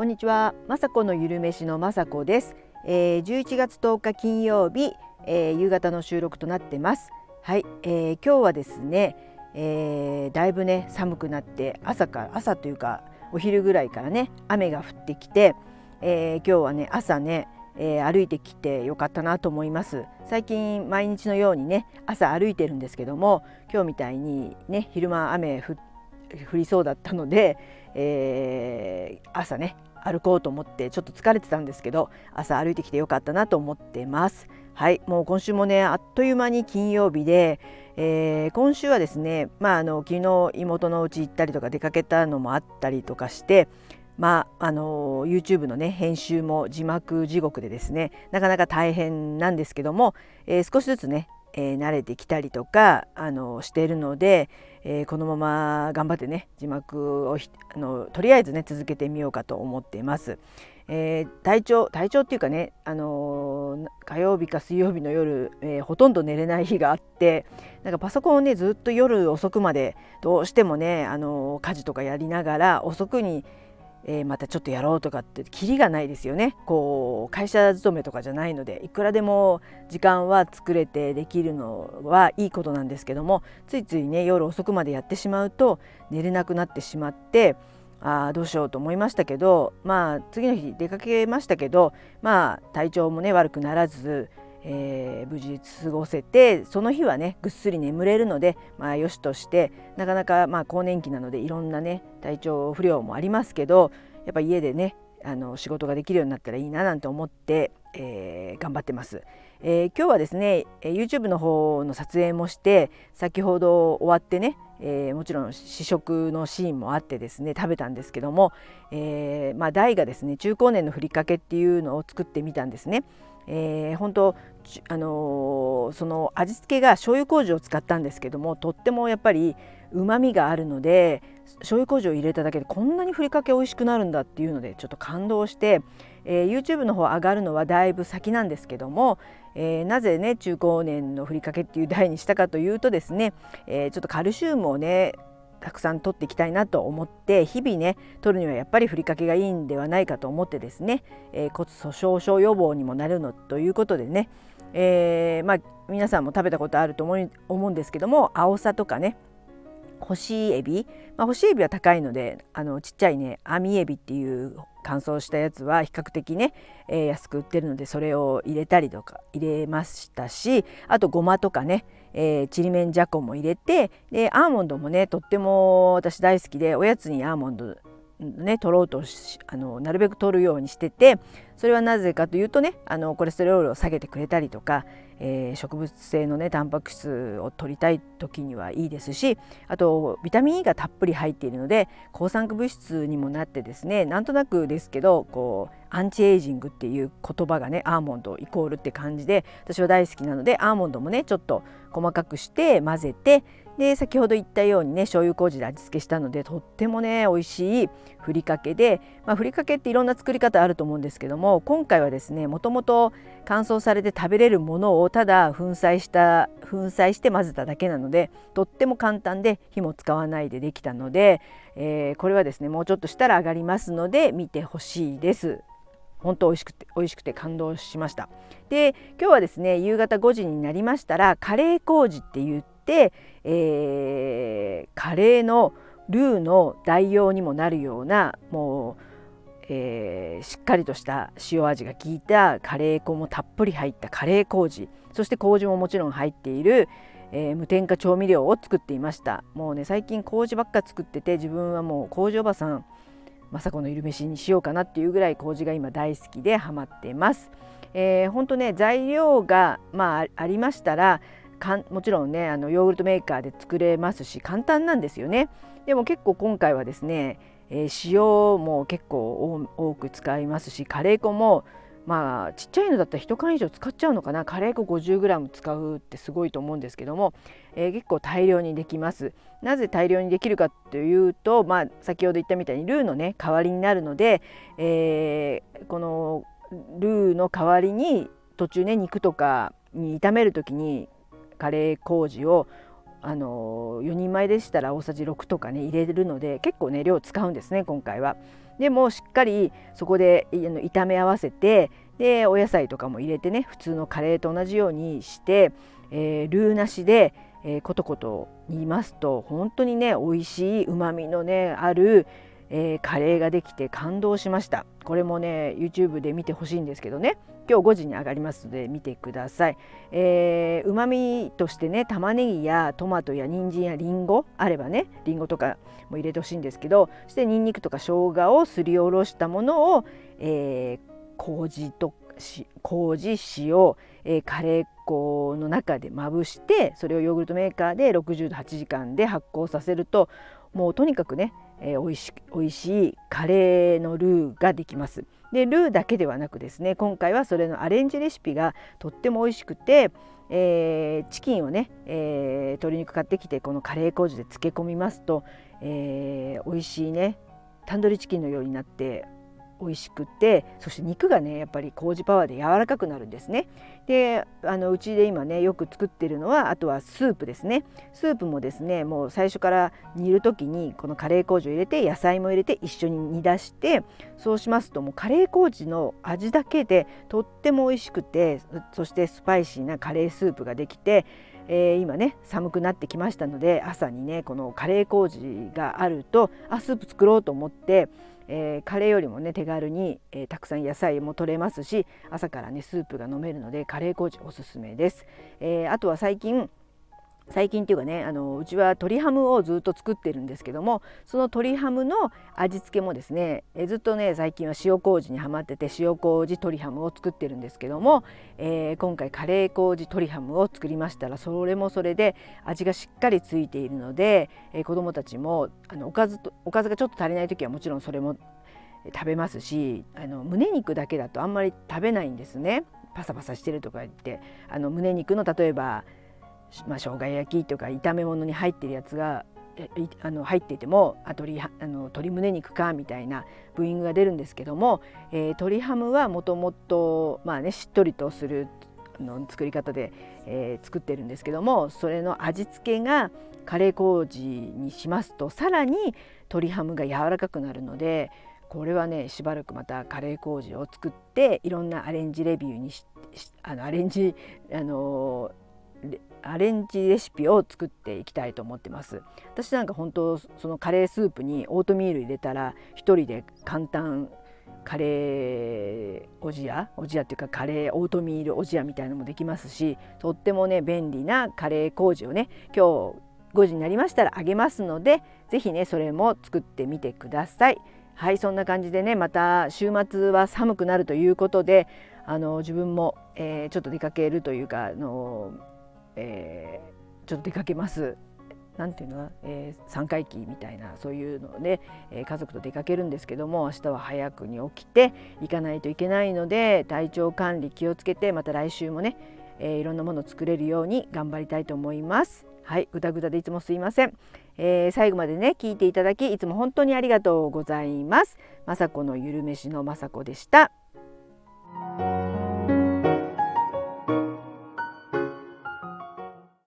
こんにちは、まさこのゆるめしのまさこです、えー、11月10日金曜日、えー、夕方の収録となってます。はい、えー、今日はですね、えー、だいぶね寒くなって朝から朝というかお昼ぐらいからね雨が降ってきて、えー、今日はね朝ねえー、歩いてきてよかったなと思います。最近毎日のようにね朝歩いてるんですけども今日みたいにね昼間雨降りそうだったので、えー、朝ね歩こうと思ってちょっと疲れてたんですけど朝歩いてきてよかったなと思ってます。はいもう今週もねあっという間に金曜日で、えー、今週はですねまああの昨日妹の家行ったりとか出かけたのもあったりとかしてまあ、あの YouTube のね編集も字幕地獄でですねなかなか大変なんですけども、えー、少しずつね、えー、慣れてきたりとかあのしているので、えー、このまま頑張ってね字幕をあのとりあえずね続けてみようかと思っています。えー、体調体調っていうかね、あのー、火曜日か水曜日の夜、えー、ほとんど寝れない日があってなんかパソコンをねずっと夜遅くまでどうしてもね、あの家事とかやりながら遅くにえー、またちょっとやろうとかってキリがないですよね。こう会社勤めとかじゃないのでいくらでも時間は作れてできるのはいいことなんですけどもついついね夜遅くまでやってしまうと寝れなくなってしまってあどうしようと思いましたけどまあ次の日出かけましたけどまあ体調もね悪くならずえー、無事過ごせてその日はねぐっすり眠れるのでまあよしとしてなかなかまあ更年期なのでいろんなね体調不良もありますけどやっぱ家でねあの仕事ができるようになったらいいななんて思って、えー、頑張ってます、えー、今日はですね YouTube の方の撮影もして先ほど終わってね、えー、もちろん試食のシーンもあってですね食べたんですけども、えー、まあ大がですね中高年のふりかけっていうのを作ってみたんですね。えー、本当あのー、その味付けが醤油麹を使ったんですけどもとってもやっぱりうまみがあるので醤油麹を入れただけでこんなにふりかけ美味しくなるんだっていうのでちょっと感動して、えー、YouTube の方上がるのはだいぶ先なんですけども、えー、なぜね中高年のふりかけっていう題にしたかというとですね、えー、ちょっとカルシウムをねたくさん取っていきたいなと思って日々ね取るにはやっぱりふりかけがいいんではないかと思ってですね、えー、骨粗しょう症予防にもなるのということでね、えー、まあ皆さんも食べたことあると思い思うんですけども青さとかね干しエビ、まあ、干しエビは高いのであのちっちゃいね網エビっていう乾燥したやつは比較的ね、えー、安く売ってるのでそれを入れたりとか入れましたしあとごまとかねえ、ちりめんじゃこも入れてでアーモンドもねとっても私大好きでおやつにアーモンドね取ろうとあのなるべく取るようにしててそれはなぜかというとねあのコレステロールを下げてくれたりとか、えー、植物性のねタンパク質を取りたい時にはいいですしあとビタミン E がたっぷり入っているので抗酸化物質にもなってですねなんとなくですけどこうアンチエイジングっていう言葉がねアーモンドイコールって感じで私は大好きなのでアーモンドもねちょっと細かくして混ぜてで先ほど言ったようにね醤油麹で味付けしたのでとってもね美味しいふりかけで、まあ、ふりかけっていろんな作り方あると思うんですけども今回はですねもともと乾燥されて食べれるものをただ粉砕した粉砕して混ぜただけなのでとっても簡単で火も使わないでできたので、えー、これはですねもうちょっとしたら上がりますので見てほしいです。本当美味しくて美味しくて感動しましたで今日はですね夕方5時になりましたらカレー麹って言って、えー、カレーのルーの代用にもなるようなもう、えー、しっかりとした塩味が効いたカレー粉もたっぷり入ったカレー麹そして麹ももちろん入っている、えー、無添加調味料を作っていましたもうね最近麹ばっか作ってて自分はもう麹おばさん雅子のいる飯にしようかなっていうぐらい麹が今大好きでハマってます。えー、ほんとね材料が、まあ、ありましたらかんもちろんねあのヨーグルトメーカーで作れますし簡単なんですよね。でも結構今回はですね、えー、塩も結構多く使いますしカレー粉もまあちっちゃいのだったら1缶以上使っちゃうのかなカレー粉 50g 使うってすごいと思うんですけども、えー、結構大量にできますなぜ大量にできるかというと、まあ、先ほど言ったみたいにルーのね代わりになるので、えー、このルーの代わりに途中ね肉とかに炒める時にカレー麹をあの4人前でしたら大さじ6とかね入れるので結構ね量使うんですね今回は。でもしっかりそこで炒め合わせてでお野菜とかも入れてね普通のカレーと同じようにして、えー、ルーなしで、えー、コトコト煮ますと本当にね美味しいうまみのねある、えー、カレーができて感動しましたこれもね YouTube で見てほしいんですけどね今日5時に上がりますので見てください。うまみとしてね玉ねぎやトマトや人参やりんごあればねりんごとかも入れてほしいんですけどそしてにんにくとか生姜をすりおろしたものを、えー、麹と麹塩、えー、カレー粉の中でまぶしてそれをヨーグルトメーカーで60度8時間で発酵させるともうとにかくね、えー、美味し美味しいカレーのルーができます。でルーだけではなくですね今回はそれのアレンジレシピがとっても美味しくて、えー、チキンをね、えー、鶏肉買ってきてこのカレー麹で漬け込みますと、えー、美味しいねタンドリーチキンのようになって美味しくてそして肉がねやっぱり麹パワーで柔らかくなるんですね。であのうちで今ねよく作ってるのはあとはスープですね。スープもですねもう最初から煮る時にこのカレー麹を入れて野菜も入れて一緒に煮出してそうしますともうカレー麹の味だけでとっても美味しくてそしてスパイシーなカレースープができてえー、今ね寒くなってきましたので朝にねこのカレー麹があるとあスープ作ろうと思ってえー、カレーよりもね手軽に、えー、たくさん野菜も取れますし朝からねスープが飲めるのでカレー麹おすすめです。えー、あとは最近最近っていうかねあのうちは鶏ハムをずっと作ってるんですけどもその鶏ハムの味付けもですねえずっとね最近は塩麹にはまってて塩麹鶏ハムを作ってるんですけども、えー、今回カレー麹鶏ハムを作りましたらそれもそれで味がしっかりついているので、えー、子どもたちもあのおかずとおかずがちょっと足りない時はもちろんそれも食べますしあの胸肉だけだとあんまり食べないんですね。パサパサしてるとか言ってあの胸肉の例えばまあ、生姜焼きとか炒め物に入ってるやつがあの入っていてもあ鶏あの鶏胸肉かみたいなブーイングが出るんですけども、えー、鶏ハムはもともとまあねしっとりとするの作り方で、えー、作ってるんですけどもそれの味付けがカレー麹にしますとさらに鶏ハムが柔らかくなるのでこれはねしばらくまたカレー麹を作っていろんなアレンジレビューにしあのアレンジあのアレンジレシピを作っていきたいと思ってます私なんか本当そのカレースープにオートミール入れたら一人で簡単カレーおじやおじやっていうかカレーオートミールおじやみたいなのもできますしとってもね便利なカレー麹をね今日5時になりましたらあげますので是非ねそれも作ってみてください。はいそんな感じでねまた週末は寒くなるということであの自分も、えー、ちょっと出かけるというかあのえー、ちょっと出かけます。なんていうの？は、えー、三回忌みたいなそういうので、えー、家族と出かけるんですけども明日は早くに起きて行かないといけないので体調管理気をつけてまた来週もね、えー、いろんなものを作れるように頑張りたいと思います。はいぐだぐだでいつもすいません、えー、最後までね聞いていただきいつも本当にありがとうございます。まさこのゆるめしのまさこでした。